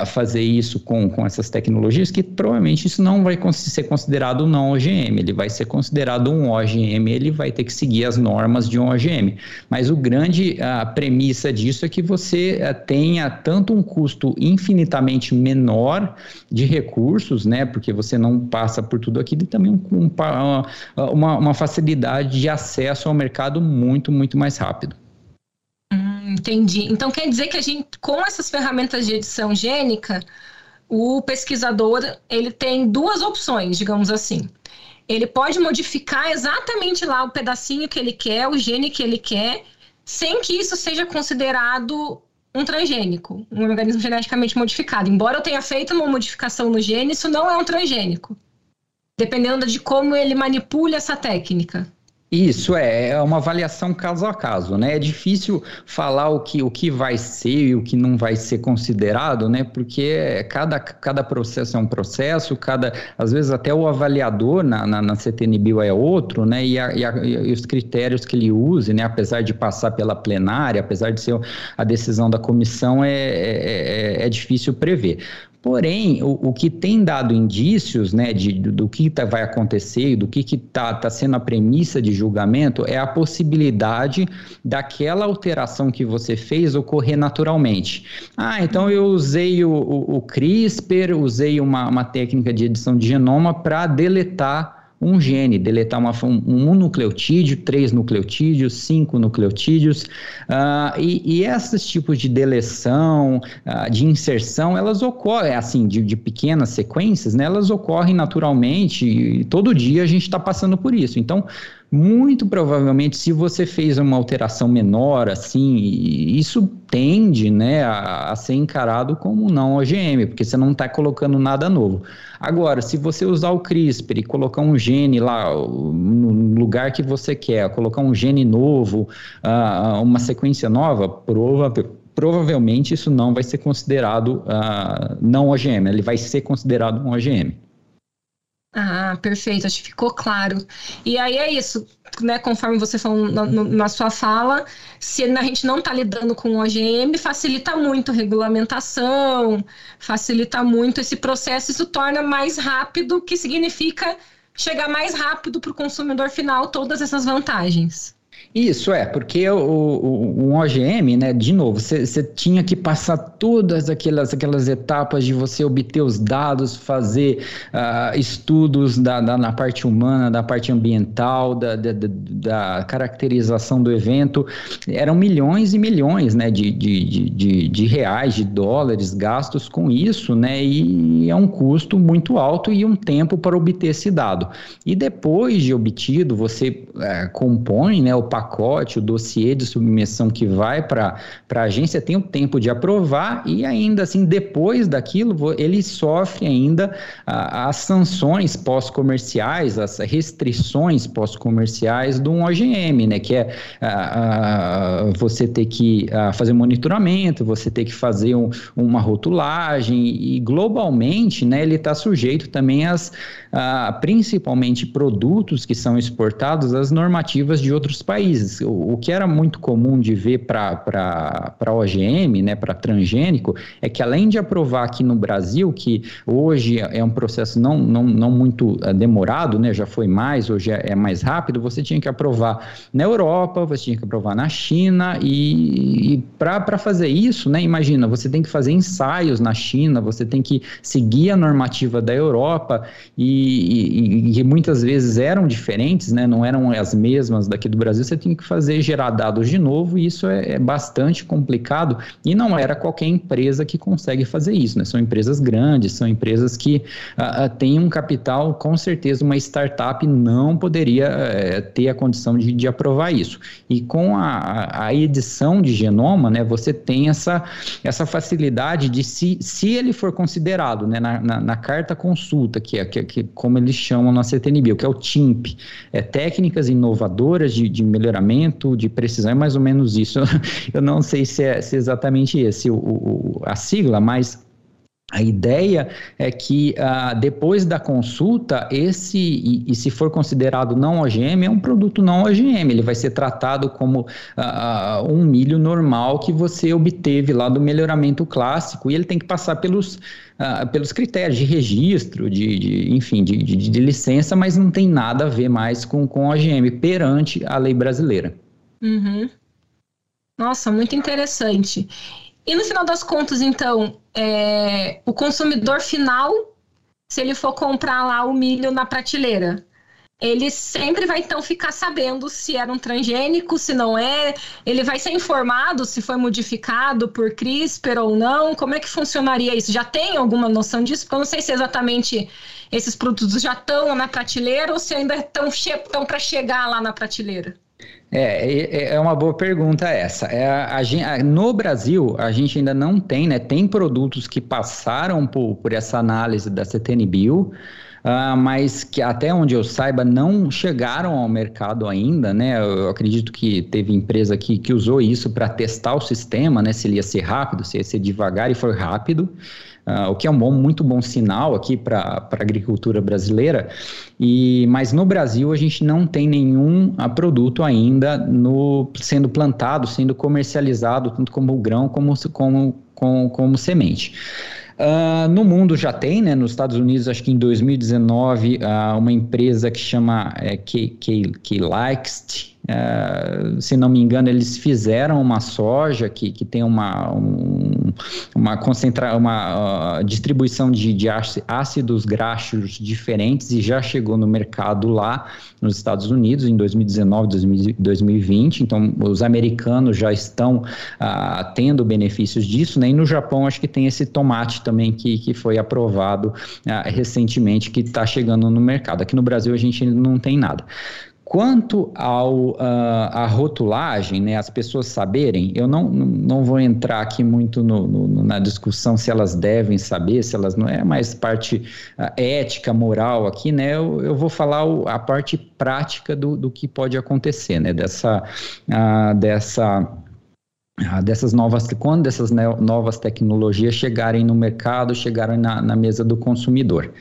fazer isso com, com essas tecnologias, que provavelmente isso não vai ser considerado não OGM, ele vai ser considerado um OGM, ele vai ter que seguir as normas de um OGM. Mas o grande a premissa disso é que você tenha tanto um custo infinitamente menor de recursos, né, porque você não passa por tudo aquilo, e também um, um, uma, uma facilidade de acesso ao mercado muito, muito mais rápido. Hum, entendi. Então quer dizer que a gente, com essas ferramentas de edição gênica, o pesquisador ele tem duas opções, digamos assim. Ele pode modificar exatamente lá o pedacinho que ele quer, o gene que ele quer, sem que isso seja considerado um transgênico, um organismo geneticamente modificado. Embora eu tenha feito uma modificação no gene, isso não é um transgênico. Dependendo de como ele manipula essa técnica. Isso é, é uma avaliação caso a caso, né? É difícil falar o que, o que vai ser e o que não vai ser considerado, né? Porque cada, cada processo é um processo, cada, às vezes até o avaliador na, na, na CTNBio é outro, né? E, a, e, a, e, os critérios que ele use, né? Apesar de passar pela plenária, apesar de ser a decisão da comissão, é, é, é, é difícil prever. Porém, o, o, que tem dado indícios né, de, do, do que tá, vai acontecer, do que está tá sendo a premissa de julgamento, é a possibilidade daquela alteração que você fez ocorrer naturalmente. Ah, então eu usei o, o, o CRISPR, usei uma, uma técnica de edição de genoma para deletar um gene, deletar uma, um, um nucleotídeo, três nucleotídeos, cinco nucleotídeos, uh, e, e, esses tipos de deleção, uh, de inserção, elas ocorrem, assim, de, de, pequenas sequências, né, elas ocorrem naturalmente, e todo dia a gente está passando por isso. Então, muito provavelmente, se você fez uma alteração menor, assim, isso tende né, a, a ser encarado como não OGM, porque você não está colocando nada novo. Agora, se você usar o CRISPR e colocar um gene lá no lugar que você quer, colocar um gene novo, uh, uma sequência nova, provavelmente provavelmente isso não vai ser considerado uh, não OGM, ele vai ser considerado um OGM. Ah, perfeito, acho que ficou claro. E aí é isso, né? Conforme você falou na, na sua fala, se a gente não está lidando com OGM, facilita muito a regulamentação, facilita muito esse processo, isso torna mais rápido, que significa chegar mais rápido para o consumidor final todas essas vantagens. Isso é, porque o, o, o OGM, né, de novo, você tinha que passar todas aquelas, aquelas etapas de você obter os dados, fazer uh, estudos da, da, na parte humana, da parte ambiental, da, da, da, caracterização do evento. Eram milhões e milhões né, de, de, de, de, reais, de dólares gastos com isso, né, e é um custo muito alto e um tempo para obter esse dado. E depois de obtido, você uh, compõe né, o pacote, o dossiê de submissão que vai para a agência tem o tempo de aprovar e ainda assim, depois daquilo, ele sofre ainda as sanções pós-comerciais, as restrições pós-comerciais do OGM, né? Que é você ter que fazer monitoramento, você ter que fazer um, uma rotulagem e globalmente, né? Ele está sujeito também às, principalmente produtos que são exportados às normativas de outros países. O, o que era muito comum de ver para OGM, né, para transgênico, é que além de aprovar aqui no Brasil, que hoje é um processo não, não, não muito uh, demorado, né, já foi mais, hoje é, é, mais rápido, você tinha que aprovar na Europa, você tinha que aprovar na China, e, e para fazer isso, né, imagina, você tem que fazer ensaios na China, você tem que seguir a normativa da Europa, e, e, e muitas vezes eram diferentes, né, não eram as mesmas daqui do Brasil, você tinha que fazer gerar dados de novo, e isso é, é bastante complicado, e não era qualquer empresa que consegue fazer isso, né? São empresas grandes, são empresas que uh, têm um capital, com certeza uma startup não poderia uh, ter a condição de, de, aprovar isso. E com a, a, edição de genoma, né, você tem essa, essa facilidade de se, se ele for considerado né, na, na, na carta consulta, que é que, que, como eles chamam na CTNB, que é o TIMP, é técnicas inovadoras de, de melhoramento, de precisão, é mais ou menos isso. Eu não sei se é, se é exatamente esse o, o, a sigla, mas A ideia é que uh, depois da consulta, esse, e, e, se for considerado não OGM, é um produto não OGM. Ele vai ser tratado como uh, um milho normal que você obteve lá do melhoramento clássico, e ele tem que passar pelos, uh, pelos critérios de registro, de, de enfim, de, de, de, licença, mas não tem nada a ver mais com, com OGM perante a lei brasileira. Uhum. Nossa, muito interessante. E no final das contas, então, é, o consumidor final, se ele for comprar lá o milho na prateleira, ele sempre vai então ficar sabendo se era um transgênico, se não é, ele vai ser informado se foi modificado por CRISPR ou não, como é que funcionaria isso? Já tem alguma noção disso? Porque eu não sei se exatamente esses produtos já estão na prateleira ou se ainda estão para chegar lá na prateleira. É, é, uma boa pergunta essa. É, a, a, no Brasil, a gente ainda não tem, né? Tem produtos que passaram por, por essa análise da CTNBio, uh, mas que até onde eu saiba não chegaram ao mercado ainda, né? Eu acredito que teve empresa que, que usou isso para testar o sistema, né? Se ele ia ser rápido, se ia ser devagar, e foi rápido. Uh, o que é um bom, muito bom sinal aqui para a agricultura brasileira. E, mas no Brasil a gente não tem nenhum uh, produto ainda no, sendo plantado, sendo comercializado, tanto como grão como, como, como, como semente. Uh, no mundo já tem, né? Nos Estados Unidos, acho que em 2019, uh, uma empresa que chama é, K, K, K Likest, uh, se não me engano, eles fizeram uma soja que, que tem uma, um, uma, concentra uma uh, distribuição de, de ácidos graxos diferentes e já chegou no mercado lá nos Estados Unidos em 2019, 2020. Então, os americanos já estão uh, tendo benefícios disso, né? E no Japão, acho que tem esse tomate também que, que foi aprovado uh, recentemente, que está chegando no mercado. Aqui no Brasil, a gente não tem nada. Quanto ao, uh, a rotulagem, né, as pessoas saberem, eu não, não vou entrar aqui muito no, no, na discussão se elas devem saber, se elas não é mais parte uh, ética, moral aqui, né? Eu, eu vou falar o, a parte prática do, do que pode acontecer, né? Dessa, uh, dessa dessas novas quando essas novas tecnologias chegarem no mercado, chegarem na, na mesa do consumidor.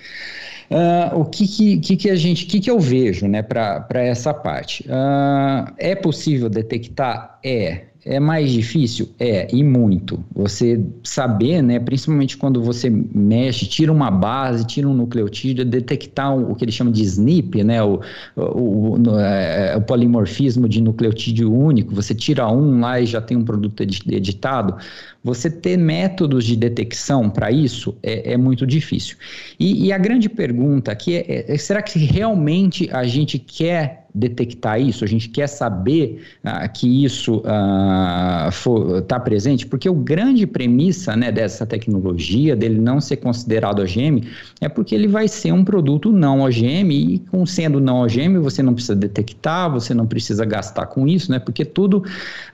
Uh, o que, que, que, a gente, que, que eu vejo né, para essa parte? Uh, é possível detectar? É. É mais difícil? É, e muito. Você saber, né, principalmente quando você mexe, tira uma base, tira um nucleotídeo, detectar o, que eles chamam de SNP, né, o, o, o, é, o, polimorfismo de nucleotídeo único, você tira um lá e já tem um produto editado. Você ter métodos de detecção para isso é, é, muito difícível. E, e, a grande pergunta aqui é, é será que realmente a gente quer detectar isso, a gente quer saber uh, que isso está uh, presente, porque o grande premissa né, dessa tecnologia, dele não ser considerado OGM, é porque ele vai ser um produto não OGM, e com sendo não OGM, você não precisa detectar, você não precisa gastar com isso, né, porque tudo,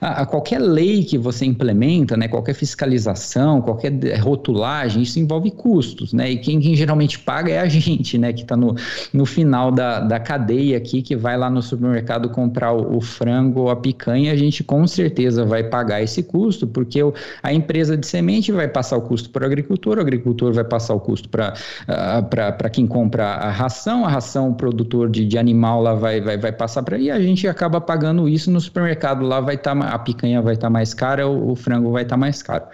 uh, qualquer lei que você implementa, né, qualquer fiscalização, qualquer rotulagem, isso envolve custos, né, e quem, quem geralmente paga é a gente, né, que está no, no final da, da cadeia aqui, que vai lá no supermercado comprar o, o frango ou a picanha, a gente com certeza vai pagar esse custo, porque o, a empresa de semente vai passar o custo para o agricultor, o agricultor vai passar o custo para uh, quem compra a ração, a ração, o produtor de, de animal lá vai, vai, vai passar para e a gente acaba pagando isso no supermercado, lá vai estar, tá, a picanha vai estar tá mais cara, o, o frango vai estar tá mais caro.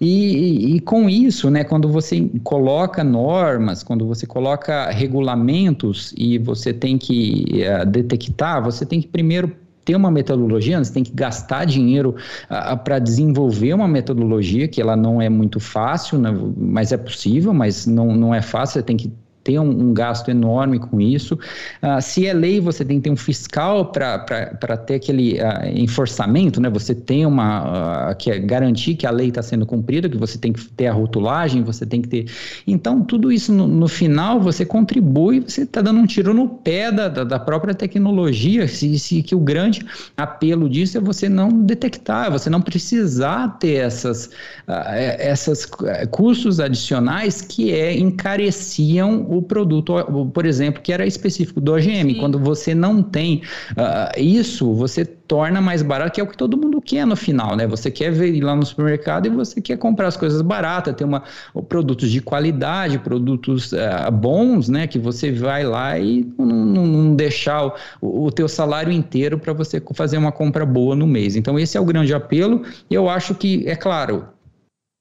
E, e, com isso, né, quando você coloca normas, quando você coloca regulamentos e você tem que uh, detectar, você tem que primeiro ter uma metodologia, você tem que gastar dinheiro uh, para desenvolver uma metodologia que ela não é muito fácil, né, mas é possível, mas não, não é fácil, você tem que ter um, um gasto enorme com isso. Uh, se é lei, você tem que ter um fiscal para ter aquele uh, enforçamento, né? Você tem uma uh, que é garantir que a lei está sendo cumprida, que você tem que ter a rotulagem, você tem que ter. Então, tudo isso no, no final você contribui, você está dando um tiro no pé da, da, própria tecnologia. Se, se, que o grande apelo disso é você não detectar, você não precisar ter essas, essas custos adicionais que é, encareciam o produto, por exemplo, que era específico do OGM. Sim. Quando você não tem uh, isso, você torna mais barato, que é o que todo mundo quer no final, né? Você quer ver ir lá no supermercado e você quer comprar as coisas baratas, ter uma, produtos de qualidade, produtos uh, bons, né? Que você vai lá e não, não, não deixar o, o teu salário inteiro para você fazer uma compra boa no mês. Então esse é o grande apelo. Eu acho que, é claro,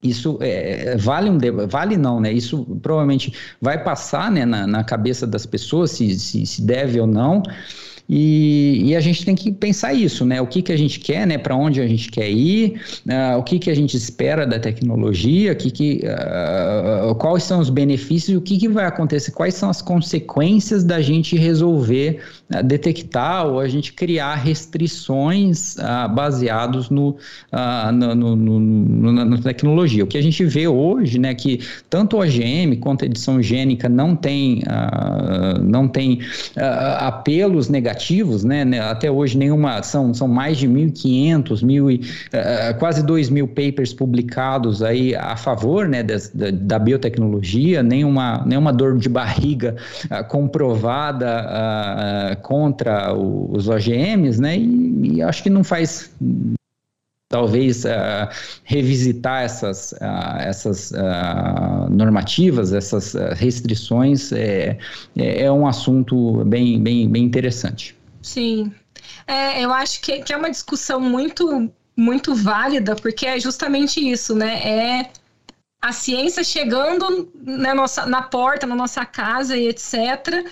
isso é, vale um vale não, né? Isso provavelmente vai passar né, na, na cabeça das pessoas se, se, se deve ou não. E, e, a gente tem que pensar isso, né? O que, que a gente quer, né? Para onde a gente quer ir, uh, o que, que a gente espera da tecnologia, que, que, uh, quais são os benefícios, o que, que vai acontecer, quais são as consequências da gente resolver uh, detectar ou a gente criar restrições baseados no, no, no, no, na tecnologia. O que a gente vê hoje, né? Que tanto OGM quanto a edição gênica não tem, não tem apelos negativos negativos, né, né? Até hoje nenhuma, são, são mais de 1.500, mil, uh, quase 2 mil papers publicados aí a favor, né, das, da, da, biotecnologia, nenhuma, nenhuma dor de barriga uh, comprovada uh, contra o, os OGMs, né? E, e acho que não faz talvez uh, revisitar essas, uh, essas uh, normativas, essas restrições é, é, é, um assunto bem, bem, bem interessante. Sim, é, eu acho que, que é uma discussão muito, muito válida, porque é justamente isso, né? É a ciência chegando na, nossa, na porta, na nossa casa e etc.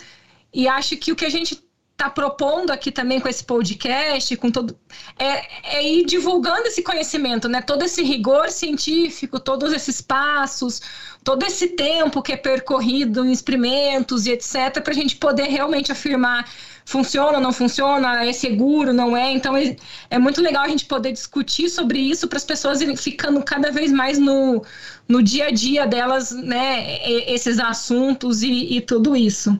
E acho que o que a gente está propondo aqui também com esse podcast, com todo, é, é, ir divulgando esse conhecimento, né? Todo esse rigor científico, todos esses passos, todo esse tempo que é percorrido em experimentos e etc, para a gente poder realmente afirmar funciona, não funciona, é seguro, não é. Então é, é muito legal a gente poder discutir sobre isso para as pessoas irem ficando cada vez mais no, no dia a dia delas, né? Esses assuntos e, e tudo isso.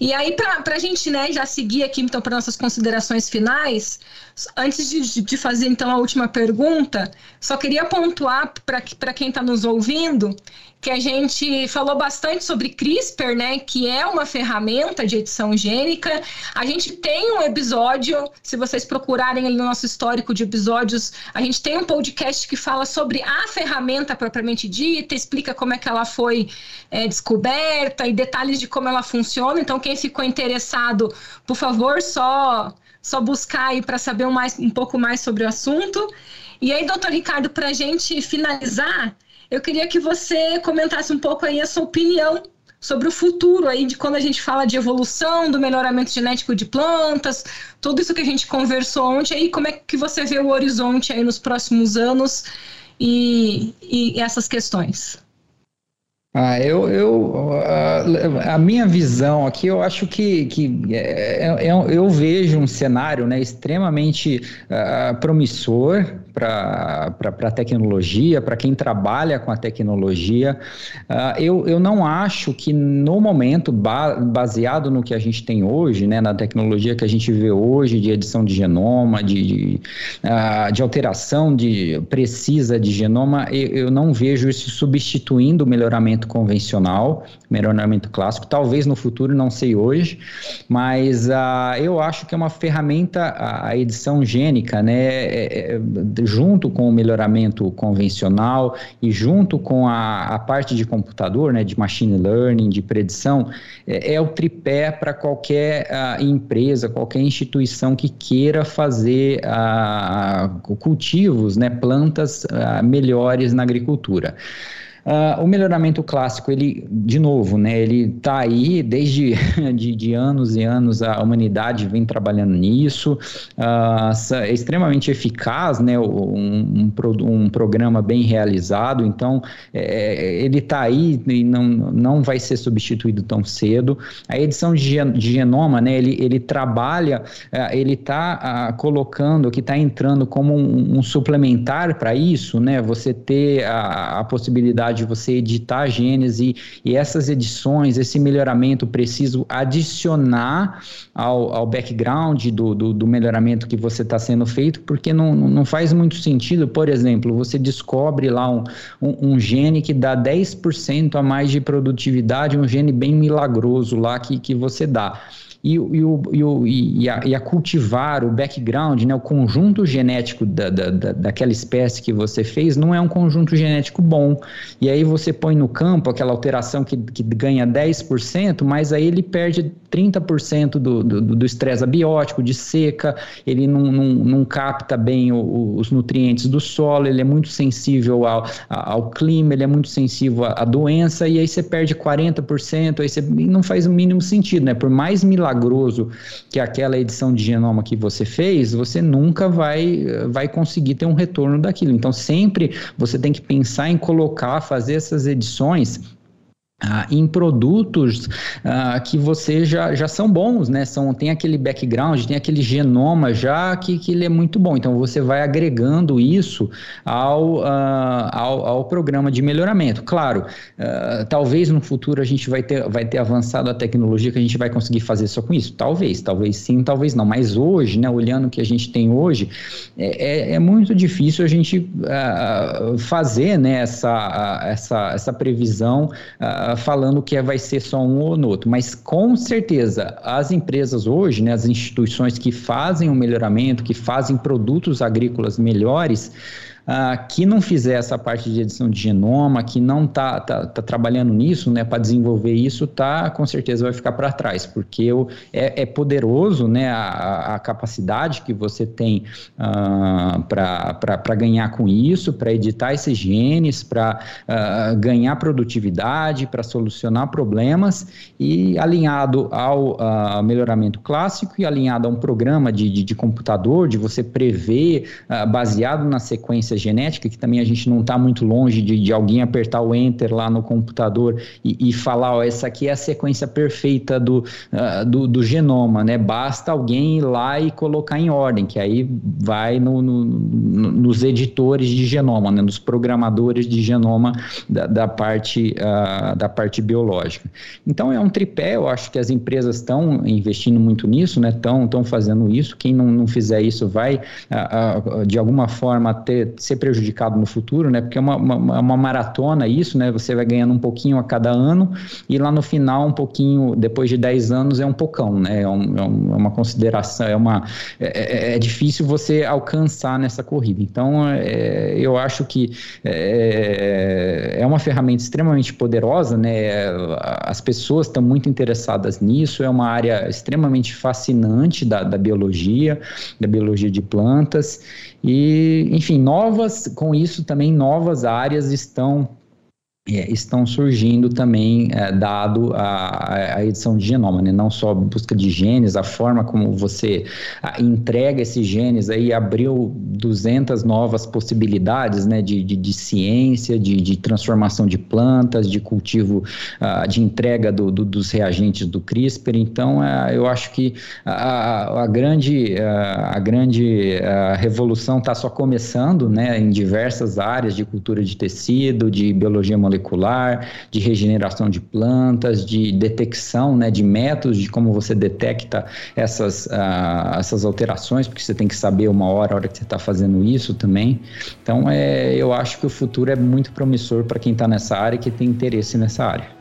E aí, para a gente né, já seguir aqui então para nossas considerações finais, antes de, de, fazer então a última pergunta, só queria pontuar para quem está nos ouvindo que a gente falou bastante sobre CRISPR, né, que é uma ferramenta de edição gênica. A gente tem um episódio, se vocês procurarem ali no nosso histórico de episódios, a gente tem um podcast que fala sobre a ferramenta propriamente dita, explica como é que ela foi é, descoberta e detalhes de como ela funciona. Então, quem ficou interessado, por favor, só só buscar aí para saber um, mais, um pouco mais sobre o assunto. E aí, doutor Ricardo, para a gente finalizar, eu queria que você comentasse um pouco aí a sua opinião sobre o futuro aí de quando a gente fala de evolução, do melhoramento genético de plantas, tudo isso que a gente conversou ontem, aí como é que você vê o horizonte aí nos próximos anos e, e essas questões? Ah, eu, eu a, a, minha visão aqui, eu acho que, que é, é, é eu vejo um cenário né, extremamente uh, promissor para a tecnologia, para quem trabalha com a tecnologia. Uh, eu, eu não acho que no momento, ba baseado no que a gente tem hoje, né, na tecnologia que a gente vê hoje de edição de genoma, de, de, uh, de alteração de, precisa de genoma, eu, eu não vejo isso substituindo o melhoramento convencional, melhoramento clássico. Talvez no futuro, não sei hoje, mas uh, eu acho que é uma ferramenta, a edição gênica, né, é, é, junto com o melhoramento convencional e junto com a, a parte de computador, né, de machine learning, de predição, é, é o tripé para qualquer uh, empresa, qualquer instituição que queira fazer uh, cultivos, né, plantas uh, melhores na agricultura. Uh, o melhoramento clássico, ele, de novo, né, ele está aí desde de, de, anos e anos a humanidade vem trabalhando nisso, uh, é extremamente eficaz, né, um, um, um programa bem realizado, então é, ele está aí e não, não vai ser substituído tão cedo. A edição de, genoma, né, ele, ele trabalha, uh, ele está colocando, que está entrando como um, um suplementar para isso, né, você ter a, a possibilidade produtividade, você editar genes e, e essas edições, esse melhoramento preciso adicionar ao, ao background do, do, do melhoramento que você está sendo feito, porque não, não faz muito sentido, por exemplo, você descobre lá um, um, um gene que dá 10% a mais de produtividade, um gene bem milagroso lá que, que você dá e, e, o, e, a, e, a, cultivar o background, né, o conjunto genético da, da, da, daquela espécie que você fez, não é um conjunto genético bom. E aí você põe no campo aquela alteração que, que ganha 10%, mas aí ele perde 30% do estresse abiótico, de seca, ele não, não, não capta bem o, os nutrientes do solo, ele é muito sensível ao, ao clima, ele é muito sensível à, à doença, e aí você perde 40%, aí você não faz o mínimo sentido, né? Por mais milagroso milagroso que aquela edição de genoma que você fez, você nunca vai, vai conseguir ter um retorno daquilo. Então, sempre você tem que pensar em colocar, fazer essas edições ah, em produtos ah, que você já, já são bons, né? São, tem aquele background, tem aquele genoma já que, que ele é muito bom. Então você vai agregando isso ao, ah, ao, ao, programa de melhoramento. Claro, ah, talvez no futuro a gente vai ter, vai ter avançado a tecnologia que a gente vai conseguir fazer só com isso. Talvez, talvez sim, talvez não. Mas hoje, né, olhando o que a gente tem hoje, é, é, é muito difícil a gente ah, fazer né, essa, essa, essa previsão falando que vai ser só um ou outro, mas com certeza as empresas hoje, né, as instituições que fazem o melhoramento, que fazem produtos agrícolas melhores, ah, que não fizer essa parte de edição de genoma, que não está tá, tá trabalhando nisso, né, para desenvolver isso, tá, com certeza vai ficar para trás, porque o, é, é, poderoso, né, a, a, capacidade que você tem ah, para ganhar com isso, para editar esses genes, para ah, ganhar produtividade, para solucionar problemas e alinhado ao ah, melhoramento clássico e alinhado a um programa de, de, de computador, de você prever, ah, baseado na sequência genética, que também a gente não está muito longe de, de, alguém apertar o enter lá no computador e, e falar, ó, essa aqui é a sequência perfeita do, uh, do, do, genoma, né? Basta alguém ir lá e colocar em ordem, que aí vai no, no, no, nos editores de genoma, né? nos programadores de genoma da, da parte, uh, da parte biológica. Então é um tripé, eu acho que as empresas estão investindo muito nisso, né? Estão fazendo isso. Quem não, não fizer isso vai, uh, de alguma forma, ter ser prejudicado no futuro, né? Porque é uma, uma, uma, maratona isso, né? Você vai ganhando um pouquinho a cada ano e lá no final um pouquinho, depois de 10 anos é um pocão, né? É, um, é, é uma consideração, é uma é, é, é, difícil você alcançar nessa corrida. Então é, eu acho que é, é uma ferramenta extremamente poderosa, né? As pessoas estão muito interessadas nisso, é uma área extremamente fascinante da, da biologia, da biologia de plantas e, enfim, novas, com isso também novas áreas estão estão surgindo também, é, dado a, a, edição de genoma, né? não só a busca de genes, a forma como você a, entrega esses genes, aí abriu 200 novas possibilidades né? de, de, de ciência, de, de, transformação de plantas, de cultivo, uh, de entrega do, do, dos reagentes do CRISPR, então uh, eu acho que a, a grande, uh, a grande revolução está só começando né? em diversas áreas de cultura de tecido, de biologia molecular, molecular, de regeneração de plantas, de detecção, né, de métodos de como você detecta essas, uh, essas alterações, porque você tem que saber uma hora, a hora que você está fazendo isso também. Então, é, eu acho que o futuro é muito promissor para quem está nessa área e que tem interesse nessa área.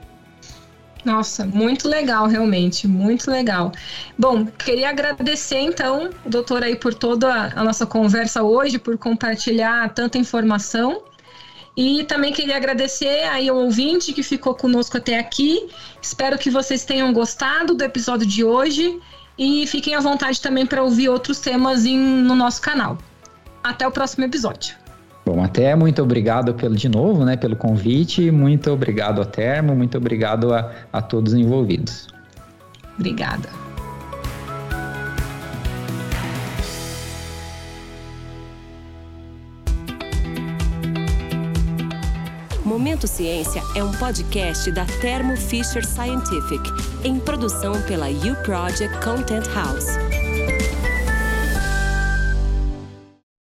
Nossa, muito legal, realmente, muito legal. Bom, queria agradecer então, doutor, aí por toda a nossa conversa hoje, por compartilhar tanta informação. E também queria agradecer aí ao ouvinte que ficou conosco até aqui. Espero que vocês tenham gostado do episódio de hoje e fiquem à vontade também para ouvir outros temas em, no nosso canal. Até o próximo episódio. Bom, até muito obrigado pelo de novo, né, pelo convite, muito obrigado a Termo, muito obrigado a, a todos envolvidos. Obrigada. Momento Ciência é um podcast da Thermo Fisher Scientific, em produção pela U Project Content House.